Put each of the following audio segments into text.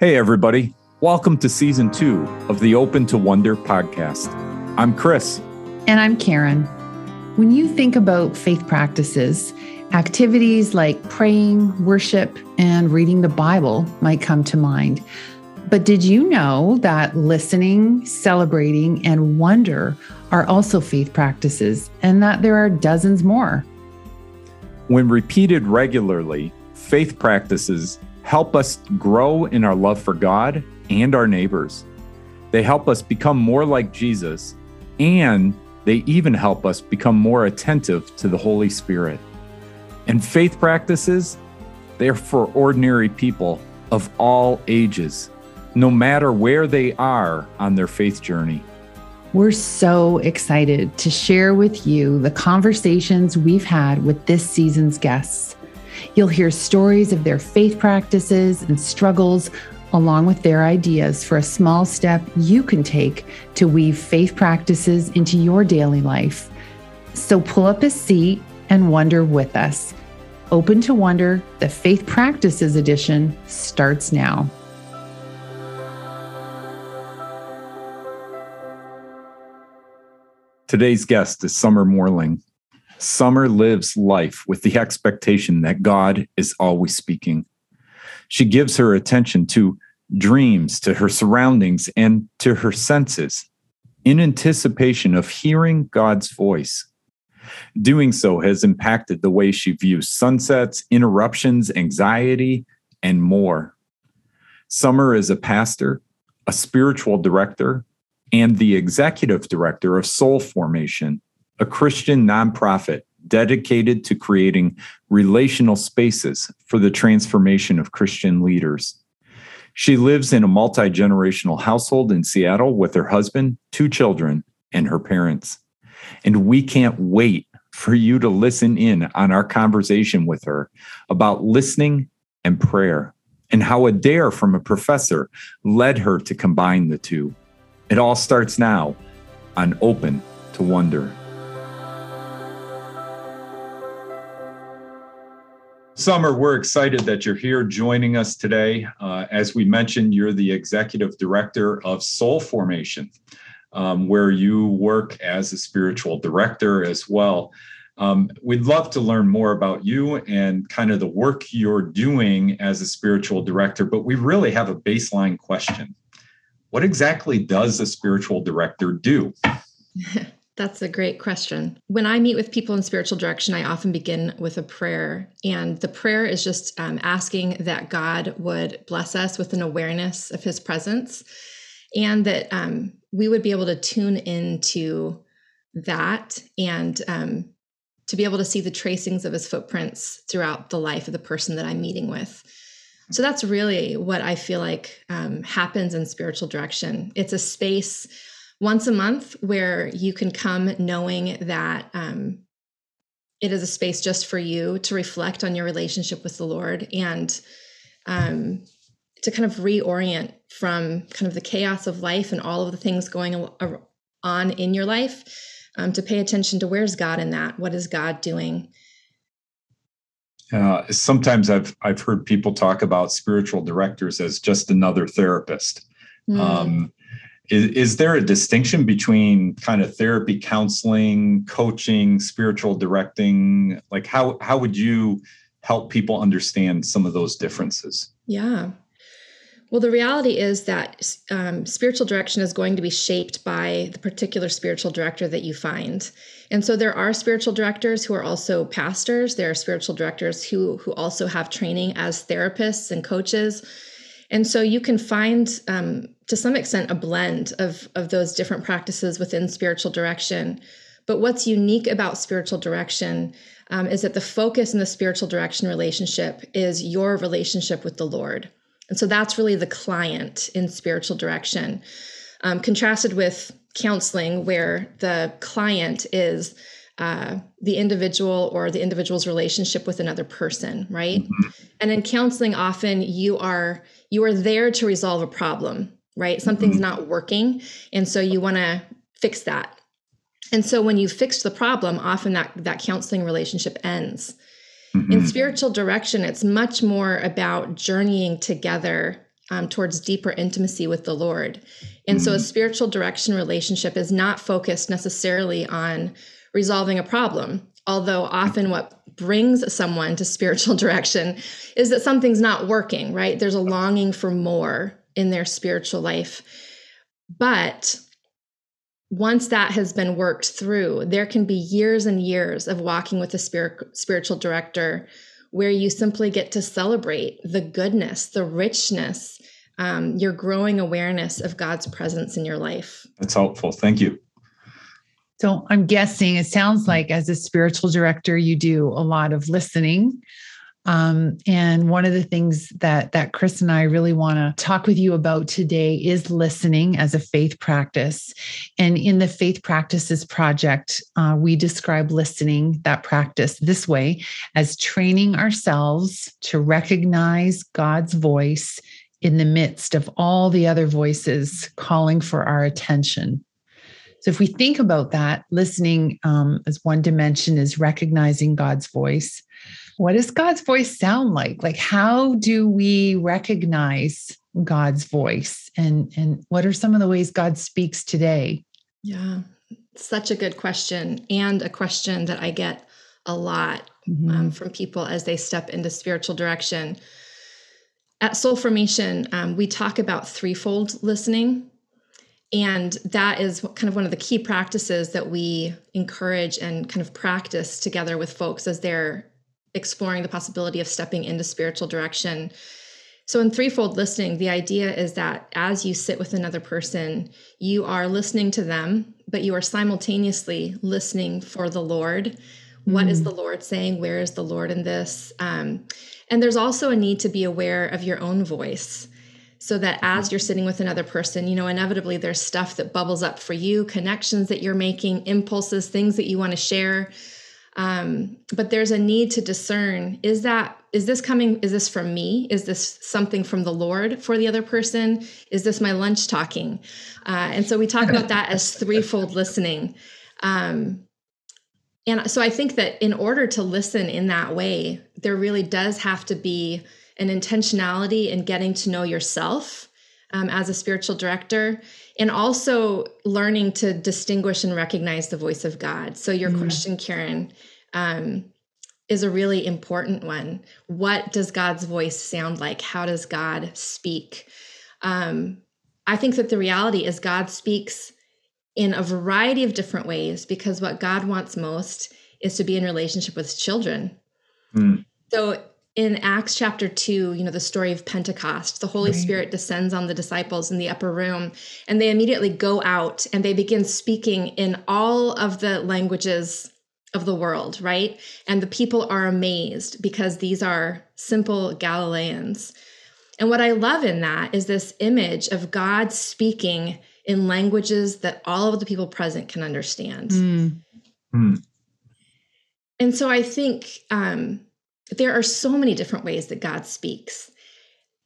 Hey, everybody. Welcome to season two of the Open to Wonder podcast. I'm Chris. And I'm Karen. When you think about faith practices, activities like praying, worship, and reading the Bible might come to mind. But did you know that listening, celebrating, and wonder are also faith practices, and that there are dozens more? When repeated regularly, faith practices help us grow in our love for God and our neighbors. They help us become more like Jesus, and they even help us become more attentive to the Holy Spirit. And faith practices, they're for ordinary people of all ages, no matter where they are on their faith journey. We're so excited to share with you the conversations we've had with this season's guests. You'll hear stories of their faith practices and struggles, along with their ideas for a small step you can take to weave faith practices into your daily life. So pull up a seat and wonder with us. Open to Wonder, the Faith Practices Edition starts now. Today's guest is Summer Morling. Summer lives life with the expectation that God is always speaking. She gives her attention to dreams, to her surroundings, and to her senses in anticipation of hearing God's voice. Doing so has impacted the way she views sunsets, interruptions, anxiety, and more. Summer is a pastor, a spiritual director, and the executive director of Soul Formation, a Christian nonprofit dedicated to creating relational spaces for the transformation of Christian leaders. She lives in a multi generational household in Seattle with her husband, two children, and her parents. And we can't wait for you to listen in on our conversation with her about listening and prayer and how a dare from a professor led her to combine the two. It all starts now on Open to Wonder. Summer, we're excited that you're here joining us today. Uh, as we mentioned, you're the executive director of Soul Formation, um, where you work as a spiritual director as well. Um, we'd love to learn more about you and kind of the work you're doing as a spiritual director, but we really have a baseline question. What exactly does a spiritual director do? That's a great question. When I meet with people in spiritual direction, I often begin with a prayer. And the prayer is just um, asking that God would bless us with an awareness of his presence and that um, we would be able to tune into that and um, to be able to see the tracings of his footprints throughout the life of the person that I'm meeting with. So that's really what I feel like um, happens in spiritual direction. It's a space once a month where you can come knowing that um, it is a space just for you to reflect on your relationship with the Lord and um, to kind of reorient from kind of the chaos of life and all of the things going on in your life um, to pay attention to where's God in that? What is God doing? Uh, sometimes I've I've heard people talk about spiritual directors as just another therapist. Mm. Um, is, is there a distinction between kind of therapy counseling coaching spiritual directing? Like how how would you help people understand some of those differences? Yeah. Well the reality is that um, spiritual direction is going to be shaped by the particular spiritual director that you find. And so there are spiritual directors who are also pastors. There are spiritual directors who who also have training as therapists and coaches. And so you can find, um, to some extent, a blend of, of those different practices within spiritual direction. But what's unique about spiritual direction um, is that the focus in the spiritual direction relationship is your relationship with the Lord. And so that's really the client in spiritual direction, um, contrasted with counseling, where the client is uh, the individual or the individual's relationship with another person, right? Mm-hmm. And in counseling, often you are you are there to resolve a problem, right? Something's mm-hmm. not working, and so you want to fix that. And so when you fix the problem, often that that counseling relationship ends. Mm-hmm. In spiritual direction, it's much more about journeying together um, towards deeper intimacy with the Lord. And mm-hmm. so a mm-hmm. spiritual direction relationship is not focused necessarily on resolving a problem, although often what brings someone to spiritual direction is that something's not working, right? There's a longing for more in their spiritual life. But once that has been worked through, there can be years and years of walking with a spirit, spiritual director where you simply get to celebrate the goodness, the richness, um, your growing awareness of God's presence in your life. That's helpful. Thank you. So I'm guessing it sounds like as a spiritual director, you do a lot of listening um, and one of the things that that Chris and I really want to talk with you about today is listening as a faith practice. And in the Faith Practices Project, uh, we describe listening, that practice, this way as training ourselves to recognize God's voice in the midst of all the other voices calling for our attention. So, if we think about that, listening um, as one dimension is recognizing God's voice what does God's voice sound like? Like, how do we recognize God's voice? And, and what are some of the ways God speaks today? Yeah, such a good question. And a question that I get a lot mm-hmm. um, from people as they step into spiritual direction. At Soul Formation, um, we talk about threefold listening. And that is kind of one of the key practices that we encourage and kind of practice together with folks as they're exploring the possibility of stepping into spiritual direction. So, in threefold listening, the idea is that as you sit with another person, you are listening to them, but you are simultaneously listening for the Lord. Mm. What is mm. the Lord saying? Where is the Lord in this? Um, and there's also a need to be aware of your own voice so that as you're sitting with another person, you know, inevitably there's stuff that bubbles up for you, connections that you're making, impulses, things that you want to share um, but there's a need to discern is that is this coming is this from me? Is this something from the lord for the other person? Is this my lunch talking? Uh, and so we talk about that as threefold listening. Um, and so i think that in order to listen in that way there really does have to be an intentionality in getting to know yourself um, as a spiritual director and also learning to distinguish and recognize the voice of God. So, your mm question, Karen, um, is a really important one. What does God's voice sound like? How does God speak? Um, I think that the reality is God speaks in a variety of different ways because what God wants most is to be in relationship with children. Mm. So in Acts chapter 2, you know, the story of Pentecost, the Holy right. Spirit descends on the disciples in the upper room, and they immediately go out and they begin speaking in all of the languages of the world, right? And the people are amazed because these are simple Galileans. And what I love in that is this image of God speaking in languages that all of the people present can understand. Mm. Mm. And so I think um, there are so many different ways that God speaks.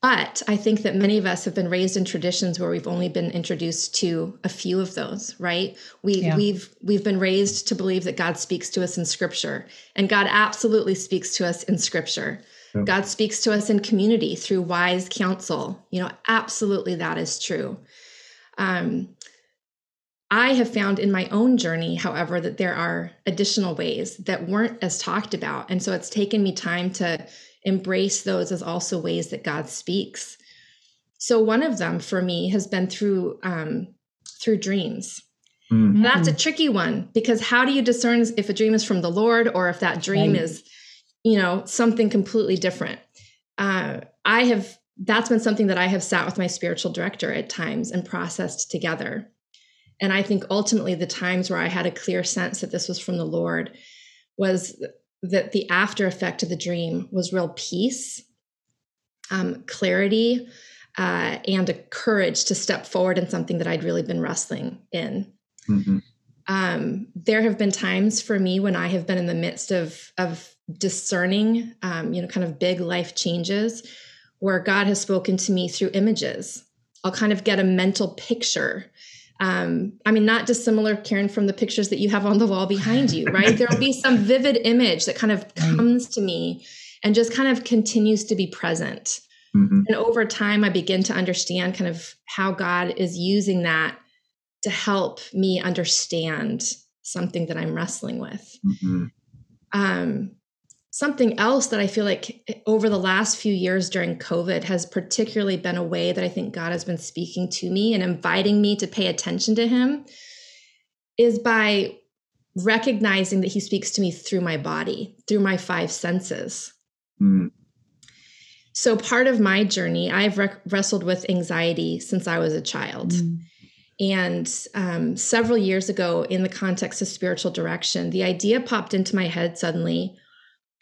But I think that many of us have been raised in traditions where we've only been introduced to a few of those, right? We yeah. we've we've been raised to believe that God speaks to us in scripture, and God absolutely speaks to us in scripture. Yeah. God speaks to us in community through wise counsel. You know, absolutely that is true. Um, I have found in my own journey, however, that there are additional ways that weren't as talked about. And so it's taken me time to embrace those as also ways that God speaks. So one of them for me has been through um, through dreams. Mm-hmm. That's a tricky one because how do you discern if a dream is from the Lord or if that dream right. is, you know, something completely different? Uh, I have that's been something that I have sat with my spiritual director at times and processed together. And I think ultimately the times where I had a clear sense that this was from the Lord was that the after effect of the dream was real peace, um, clarity, uh, and a courage to step forward in something that I'd really been wrestling in. Mm-hmm. Um, there have been times for me when I have been in the midst of of discerning, um, you know, kind of big life changes, where God has spoken to me through images. I'll kind of get a mental picture um, I mean, not dissimilar, Karen, from the pictures that you have on the wall behind you, right? there will be some vivid image that kind of comes to me and just kind of continues to be present. Mm-hmm. And over time, I begin to understand kind of how God is using that to help me understand something that I'm wrestling with. Mm-hmm. Um, something else that I feel like over the last few years during COVID has particularly been a way that I think God has been speaking to me and inviting me to pay attention to Him is by recognizing that He speaks to me through my body, through my five senses. Mm. So, part of my journey, I've re- wrestled with anxiety since I was a child. Mm. And um, several years ago, in the context of spiritual direction, the idea popped into my head suddenly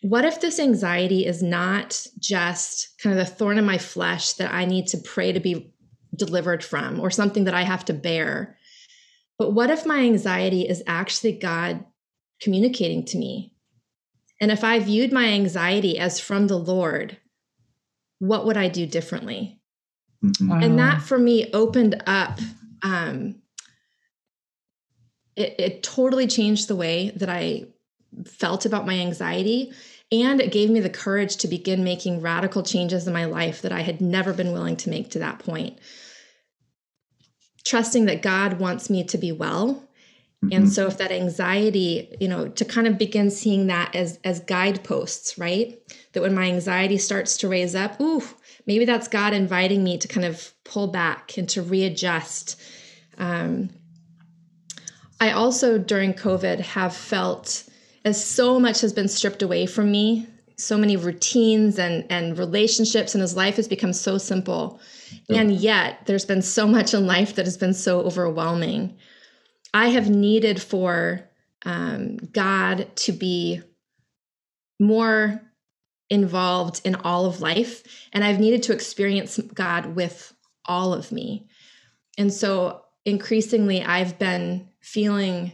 what if this anxiety is not just kind of the thorn in my flesh that I need to pray to be delivered from or something that I have to bear? But what if my anxiety is actually God communicating to me? And if I viewed my anxiety as from the Lord, what would I do differently? Wow. And that for me opened up, um, it, it totally changed the way that I felt about my anxiety. And it gave me the courage to begin making radical changes in my life that I had never been willing to make to that point. Trusting that God wants me to be well Mm-hmm. And so if that anxiety, you know, to kind of begin seeing that as as guideposts, right? That when my anxiety starts to raise up, ooh, maybe that's God inviting me to kind of pull back and to readjust. Um, I also during COVID have felt as so much has been stripped away from me, so many routines and and relationships, and his life has become so simple. And yet there's been so much in life that has been so overwhelming. I have needed for um, God to be more involved in all of life. And I've needed to experience God with all of me. And so increasingly, I've been feeling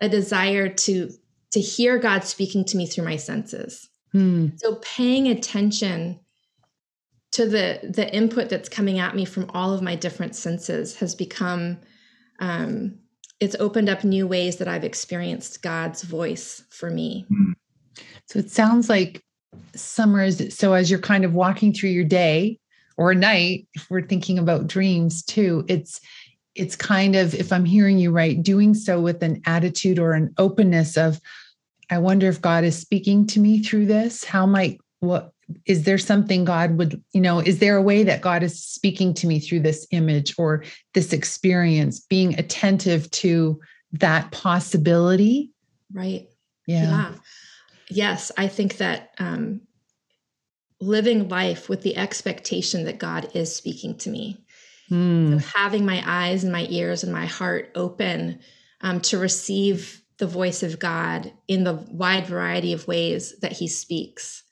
a desire to to hear God speaking to me through my senses. Hmm. So paying attention to the the input that's coming at me from all of my different senses has become um, it's opened up new ways that I've experienced God's voice for me. Hmm. So it sounds like summer is so as you're kind of walking through your day or night, if we're thinking about dreams too, it's it's kind of if I'm hearing you right, doing so with an attitude or an openness of I wonder if God is speaking to me through this. How might what is there something God would, you know, is there a way that God is speaking to me through this image or this experience, being attentive to that possibility? Right. Yeah. yeah. Yes. I think that um, living life with the expectation that God is speaking to me, mm. so having my eyes and my ears and my heart open um, to receive the voice of God in the wide variety of ways that he speaks.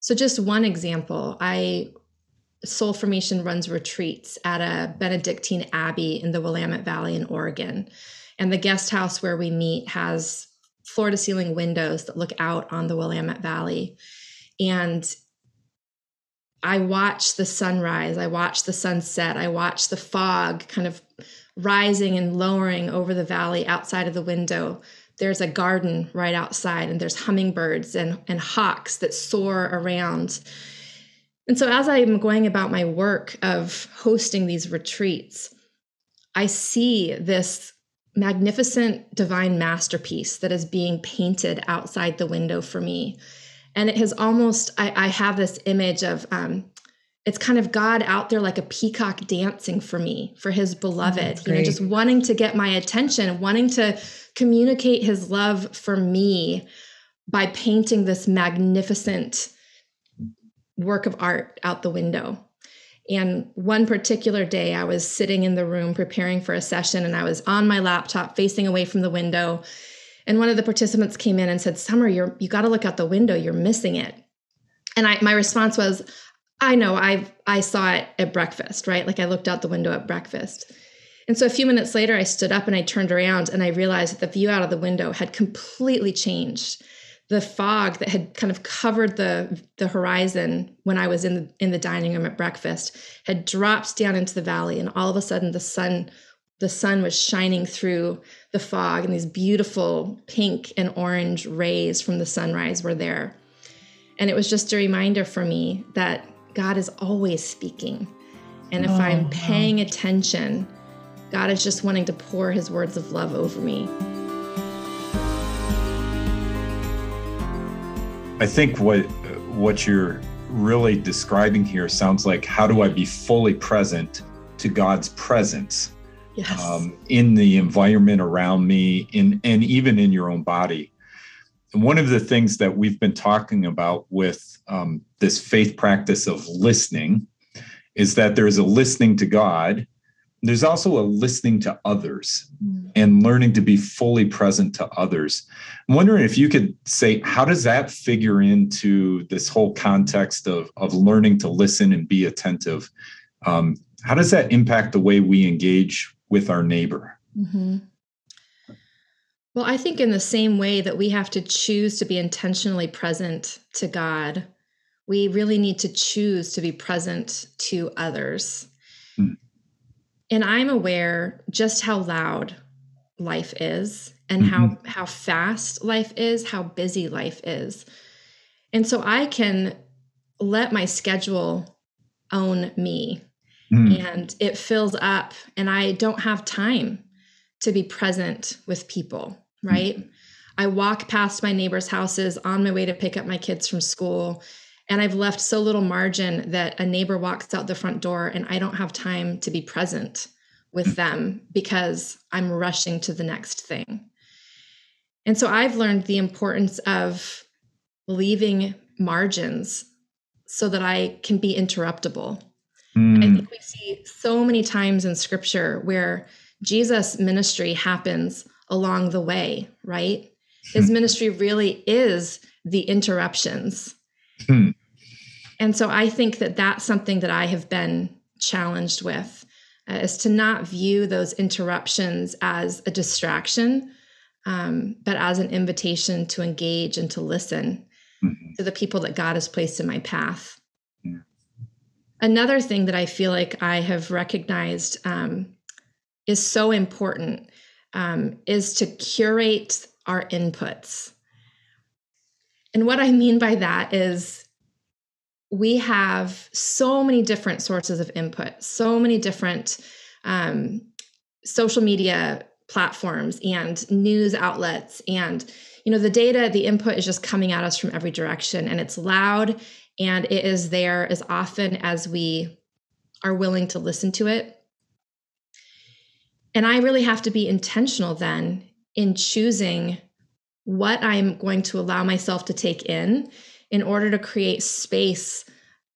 So, just one example, I Soul Formation runs retreats at a Benedictine abbey in the Willamette Valley in Oregon. And the guest house where we meet has floor to ceiling windows that look out on the Willamette Valley. And I watch the sunrise, I watch the sunset, I watch the fog kind of rising and lowering over the valley outside of the window there's a garden right outside and there's hummingbirds and, and hawks that soar around. And so, as I'm going about my work of hosting these retreats, I see this magnificent divine masterpiece that is being painted outside the window for me. And it has almost, I, I have this image of um, it's kind of God out there like a peacock dancing for me, for his beloved, you know, just wanting to get my attention, wanting to communicate his love for me by painting this magnificent work of art out the window. And one particular day, I was sitting in the room preparing for a session, and I was on my laptop facing away from the window. And one of the participants came in and said, Summer, you're, you got to look out the window. You're missing it. And I, my response was, I know I I saw it at breakfast, right? Like I looked out the window at breakfast. And so a few minutes later I stood up and I turned around and I realized that the view out of the window had completely changed. The fog that had kind of covered the the horizon when I was in the in the dining room at breakfast had dropped down into the valley and all of a sudden the sun the sun was shining through the fog and these beautiful pink and orange rays from the sunrise were there. And it was just a reminder for me that God is always speaking. And if oh, I'm paying attention, God is just wanting to pour his words of love over me. I think what what you're really describing here sounds like how do I be fully present to God's presence yes. um, in the environment around me, in and even in your own body. And one of the things that we've been talking about with um, this faith practice of listening is that there's a listening to God. There's also a listening to others mm. and learning to be fully present to others. I'm wondering if you could say, how does that figure into this whole context of, of learning to listen and be attentive? Um, how does that impact the way we engage with our neighbor? Mm-hmm. Well, I think in the same way that we have to choose to be intentionally present to God, we really need to choose to be present to others. Mm. And I'm aware just how loud life is and mm-hmm. how how fast life is, how busy life is. And so I can let my schedule own me mm. and it fills up and I don't have time to be present with people right? Mm-hmm. I walk past my neighbors' houses on my way to pick up my kids from school. And I've left so little margin that a neighbor walks out the front door and I don't have time to be present with mm. them because I'm rushing to the next thing. And so I've learned the importance of leaving margins so that I can be interruptible. Mm. I think we see so many times in scripture where Jesus' ministry happens along the way, right? His hmm. ministry really is the interruptions. Hmm. And so I think that that's something that I have been challenged with uh, is to not view those interruptions as a distraction, um, but as an invitation to engage and to listen mm-hmm. to the people that God has placed in my path. Another thing that I feel like I have recognized um, is so important um, is to curate our inputs. And what I mean by that is we have so many different sources of input, so many different um, social media platforms and news outlets. And, you know, the data, the input is just coming at us from every direction and it's loud and it is there as often as we are willing to listen to it and I really have to be intentional then in choosing what I'm going to allow myself to take in in order to create space,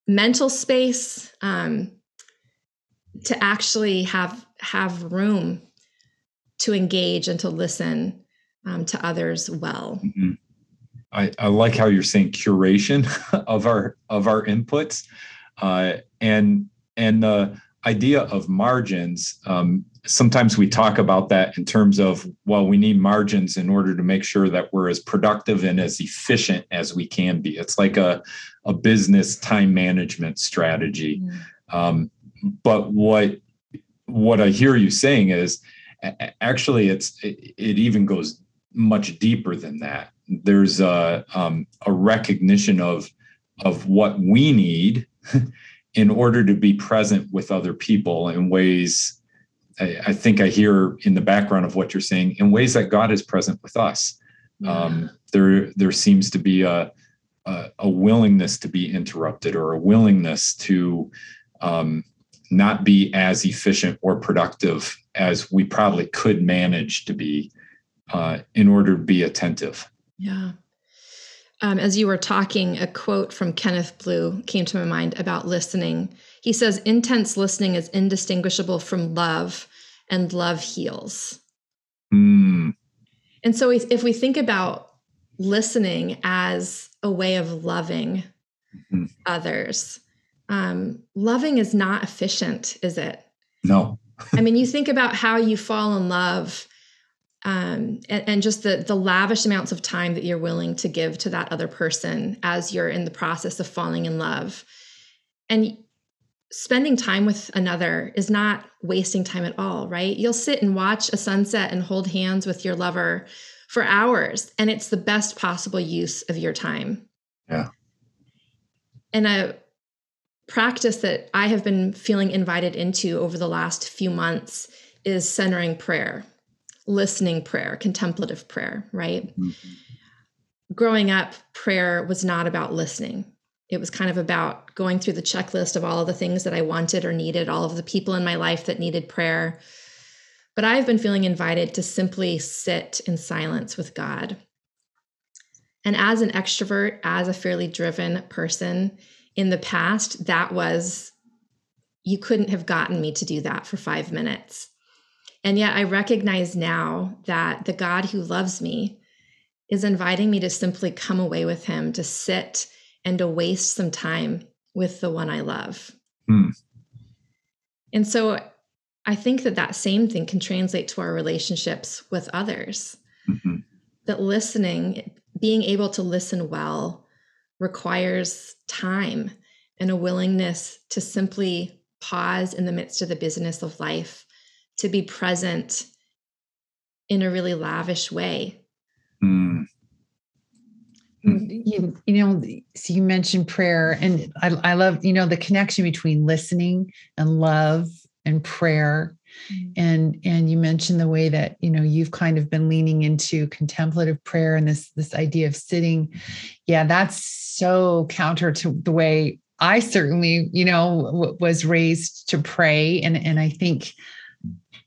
mental space, um, to actually have have room to engage and to listen um, to others well. Mm-hmm. I, I, like how you're saying curation of our of our inputs, uh, and and the idea of margins. Um, sometimes we talk about that in terms of well we need margins in order to make sure that we're as productive and as efficient as we can be it's like a, a business time management strategy mm-hmm. um, but what what i hear you saying is actually it's it, it even goes much deeper than that there's a um, a recognition of of what we need in order to be present with other people in ways I, I, think I hear in the background of what you're saying in ways that God is present with us. Yeah. Um, there, there seems to be a, a, a willingness to be interrupted or a willingness to um, not be as efficient or productive as we probably could manage to be uh, in order to be attentive. Yeah. Um, as you were talking, a quote from Kenneth Blue came to my mind about listening. He says, Intense listening is indistinguishable from love, and love heals. Mm. And so, if we think about listening as a way of loving mm-hmm. others, um, loving is not efficient, is it? No. I mean, you think about how you fall in love um, and, and, just the the lavish amounts of time that you're willing to give to that other person as you're in the process of falling in love. And spending time with another is not wasting time at all right? You'll sit and watch a sunset and hold hands with your lover for hours and it's the best possible use of your time. Yeah. And a practice that I have been feeling invited into over the last few months is centering prayer, listening prayer, contemplative prayer, right? Mm-hmm. Growing up, prayer was not about listening. It was kind of about going through the checklist of all of the things that I wanted or needed, all of the people in my life that needed prayer. But I've been feeling invited to simply sit in silence with God. And as an extrovert, as a fairly driven person, in the past, that was, you couldn't have gotten me to do that for five minutes. And yet I recognize now that the God who loves me is inviting me to simply come away with him, to sit and to waste some time with the one I love. Hmm. And so I think that that same thing can translate to our relationships with others. Mm-hmm. That listening, being able to listen well, requires time and a willingness to simply pause in the midst of the business of life, to be present in a really lavish way. Mm. You, you know, so you mentioned prayer, and I, I love, you know, the connection between listening and love and prayer Mm-hmm. and and you mentioned the way that you know you've kind of been leaning into contemplative prayer and this this idea of sitting yeah that's so counter to the way i certainly you know w- was raised to pray and and i think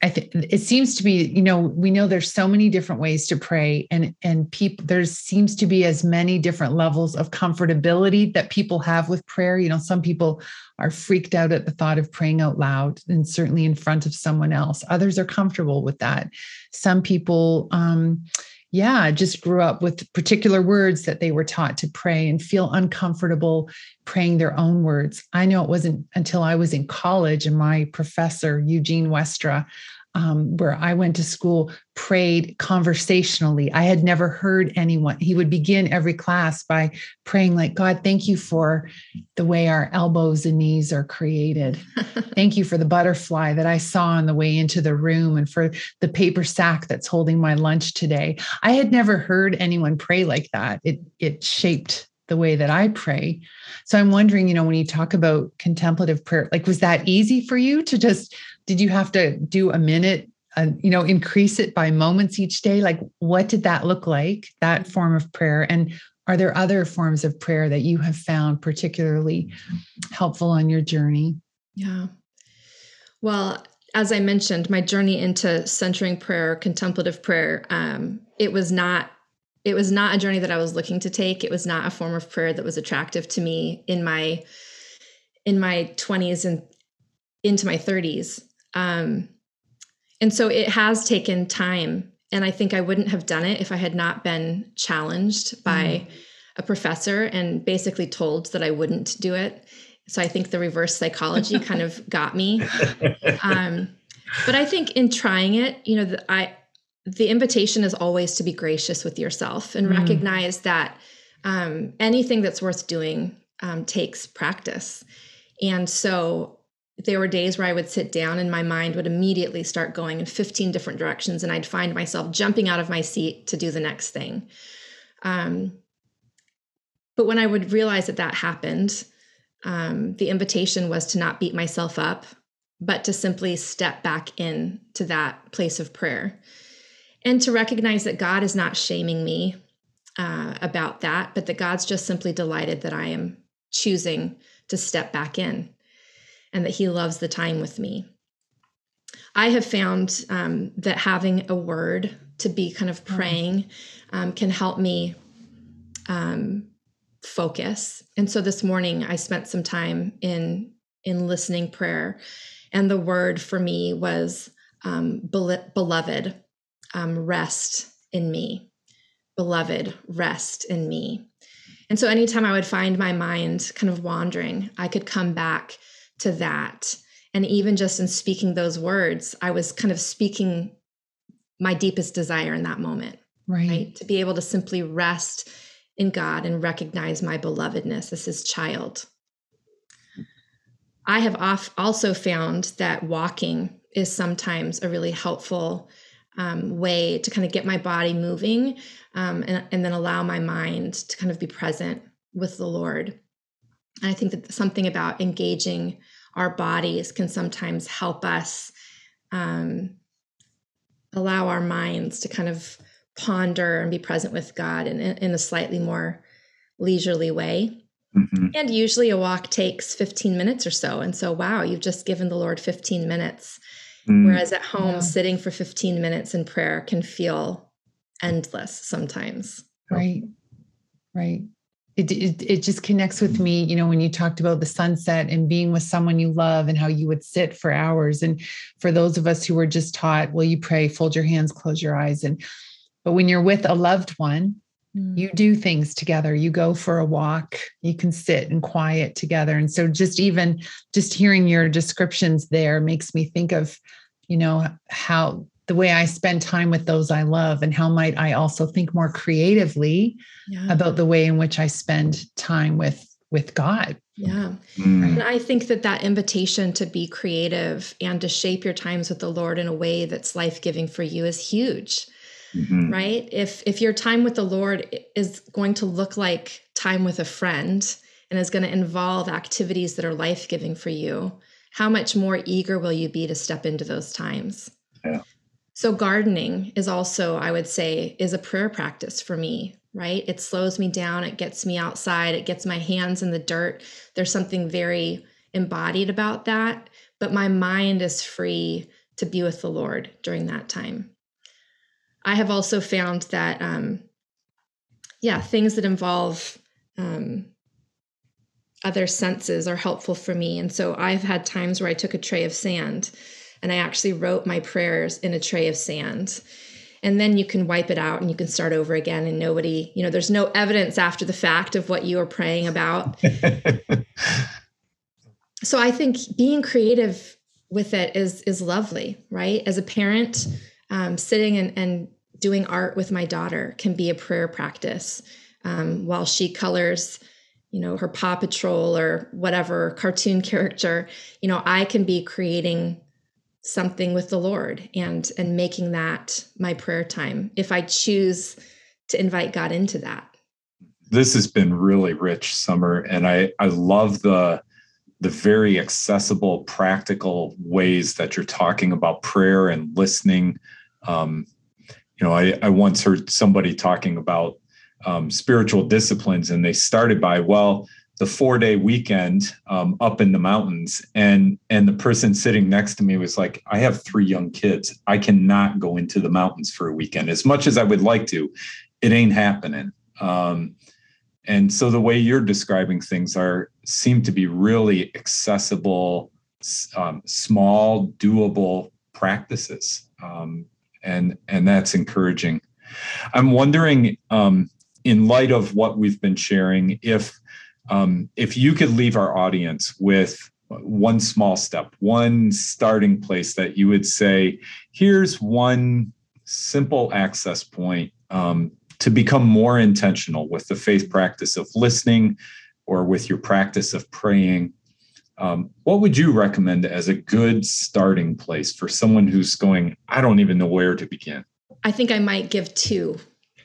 I think it seems to be, you know, we know there's so many different ways to pray, and and people there seems to be as many different levels of comfortability that people have with prayer. You know, some people are freaked out at the thought of praying out loud, and certainly in front of someone else. Others are comfortable with that. Some people, um, yeah, just grew up with particular words that they were taught to pray and feel uncomfortable praying their own words. I know it wasn't until I was in college and my professor, Eugene Westra, um, where I went to school, prayed conversationally. I had never heard anyone. He would begin every class by praying, like, God, thank you for the way our elbows and knees are created. thank you for the butterfly that I saw on the way into the room and for the paper sack that's holding my lunch today. I had never heard anyone pray like that. It, it shaped the way that I pray. So I'm wondering, you know, when you talk about contemplative prayer, like, was that easy for you to just did you have to do a minute uh, you know increase it by moments each day? Like what did that look like that form of prayer? And are there other forms of prayer that you have found particularly helpful on your journey? Yeah. Well as i mentioned my journey into centering prayer contemplative prayer um, it was not it was not a journey that i was looking to take it was not a form of prayer that was attractive to me in my in my 20s and into my 30s um, and so it has taken time. And I think I wouldn't have done it if I had not been challenged by mm. a professor and basically told that I wouldn't do it. So I think the reverse psychology kind of got me. Um, but I think in trying it, you know, the, I the invitation is always to be gracious with yourself and mm. recognize that um, anything that's worth doing um, takes practice. And so there were days where I would sit down and my mind would immediately start going in 15 different directions, and I'd find myself jumping out of my seat to do the next thing. Um, but when I would realize that that happened, um, the invitation was to not beat myself up, but to simply step back in to that place of prayer and to recognize that God is not shaming me uh, about that, but that God's just simply delighted that I am choosing to step back in and that He loves the time with me. I have found um, that having a word to be kind of mm. praying um, can help me um, focus. And so this morning I spent some time in in listening prayer, and the word for me was um, beloved, um, rest in me, beloved, rest in me. And so anytime I would find my mind kind of wandering, I could come back to that. And even just in speaking those words, I was kind of speaking my deepest desire in that moment. Right. right? To be able to simply rest in God and recognize my belovedness as his child. I have off also found that walking is sometimes a really helpful um, way to kind of get my body moving um, and, and then allow my mind to kind of be present with the Lord. And I think that something about engaging our bodies can sometimes help us um, allow our minds to kind of ponder and be present with God in, in a slightly more leisurely way. Mm-hmm. And usually a walk takes 15 minutes or so. And so, wow, you've just given the Lord 15 minutes. Mm. Whereas at home, yeah. sitting for 15 minutes in prayer can feel endless sometimes. Right. Right. It, it, it just connects with me, you know, when you talked about the sunset and being with someone you love and how you would sit for hours. And for those of us who were just taught, well, you pray, fold your hands, close your eyes. And but when you're with a loved one, mm. you do things together. You go for a walk, you can sit and quiet together. And so just even just hearing your descriptions there makes me think of, you know, how the way I spend time with those I love and how might I also think more creatively yeah. about the way in which I spend time with with God. Yeah. Mm. And I think that that invitation to be creative and to shape your times with the Lord in a way that's life-giving for you is huge. Mm-hmm. Right? If if your time with the Lord is going to look like time with a friend and is going to involve activities that are life-giving for you, how much more eager will you be to step into those times? Yeah. So gardening is also, I would say, is a prayer practice for me, right? It slows me down, it gets me outside, it gets my hands in the dirt. There's something very embodied about that, but my mind is free to be with the Lord during that time. I have also found that, um, yeah, things that involve um, other senses are helpful for me. And so I've had times where I took a tray of sand and I actually wrote my prayers in a tray of sand. And then you can wipe it out and you can start over again. And nobody, you know, there's no evidence after the fact of what you were praying about. so I think being creative with it is is lovely, right? As a parent, um, sitting and, and doing art with my daughter can be a prayer practice um, while she colors you know her paw patrol or whatever cartoon character you know i can be creating something with the lord and and making that my prayer time if i choose to invite god into that. This has been really rich summer and i i love the the very accessible practical ways that you're talking about prayer and listening um, you know I, I once heard somebody talking about um, spiritual disciplines and they started by well the four day weekend um, up in the mountains and and the person sitting next to me was like i have three young kids. I cannot go into the mountains for a weekend. As much as i would like to it ain't happening. Um, and so the way you're describing things are seem to be really accessible um, small doable practices. Um, and and that's encouraging i'm wondering um, in light of what we've been sharing if um, if you could leave our audience with one small step, one starting place that you would say, here's one simple access point um, to become more intentional with the faith practice of listening or with your practice of praying. Um, what would you recommend as a good starting place for someone who's going, I don't even know where to begin? I think I might give two.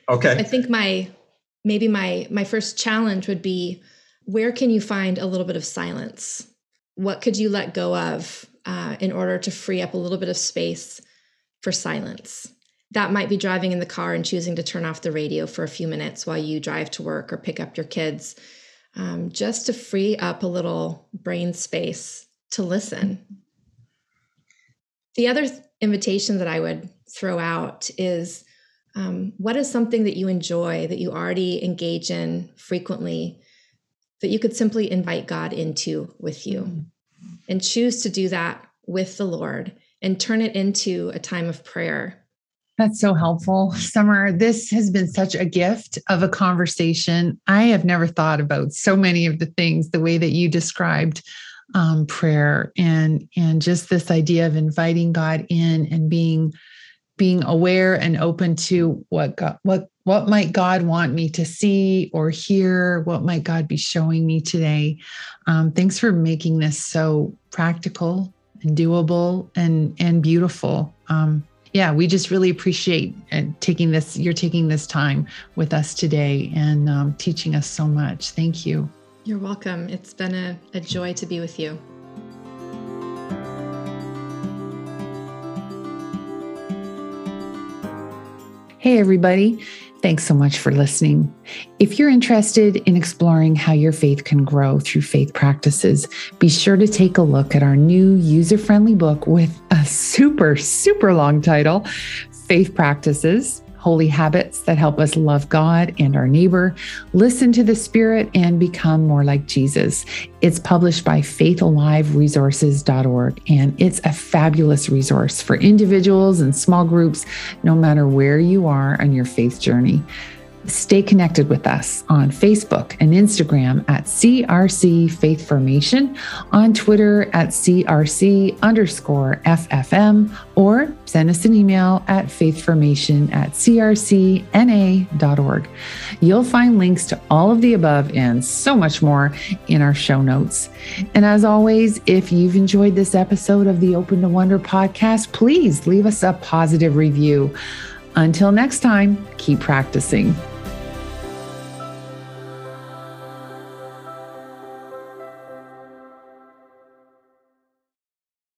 Okay. I think my maybe my my first challenge would be where can you find a little bit of silence? What could you let go of uh, in order to free up a little bit of space for silence? That might be driving in the car and choosing to turn off the radio for a few minutes while you drive to work or pick up your kids, um, just to free up a little brain space to listen. The other th- invitation that I would throw out is um, what is something that you enjoy that you already engage in frequently that you could simply invite God into with you mm-hmm. and choose to do that with the Lord and turn it into a time of prayer. That's so helpful. Summer, this has been such a gift of a conversation. I have never thought about so many of the things the way that you described um, prayer and and just this idea of inviting God in and being being aware and open to what God, what what might God want me to see or hear? What might God be showing me today? Um, thanks for making this so practical and doable and and beautiful. Um, yeah, we just really appreciate uh, taking this. You're taking this time with us today and um, teaching us so much. Thank you. You're welcome. It's been a, a joy to be with you. Hey, everybody. Thanks so much for listening. If you're interested in exploring how your faith can grow through faith practices, be sure to take a look at our new user friendly book with a super, super long title Faith Practices holy habits that help us love God and our neighbor, listen to the Spirit, and become more like Jesus. It's published by faithaliveresources.org, and it's a fabulous resource for individuals and small groups, no matter where you are on your faith journey. Stay connected with us on Facebook and Instagram at CRC Faith Formation, on Twitter at CRC underscore FFM, or send us an email at faithformation at crcna.org. You'll find links to all of the above and so much more in our show notes. And as always, if you've enjoyed this episode of the Open to Wonder podcast, please leave us a positive review. Until next time, keep practicing.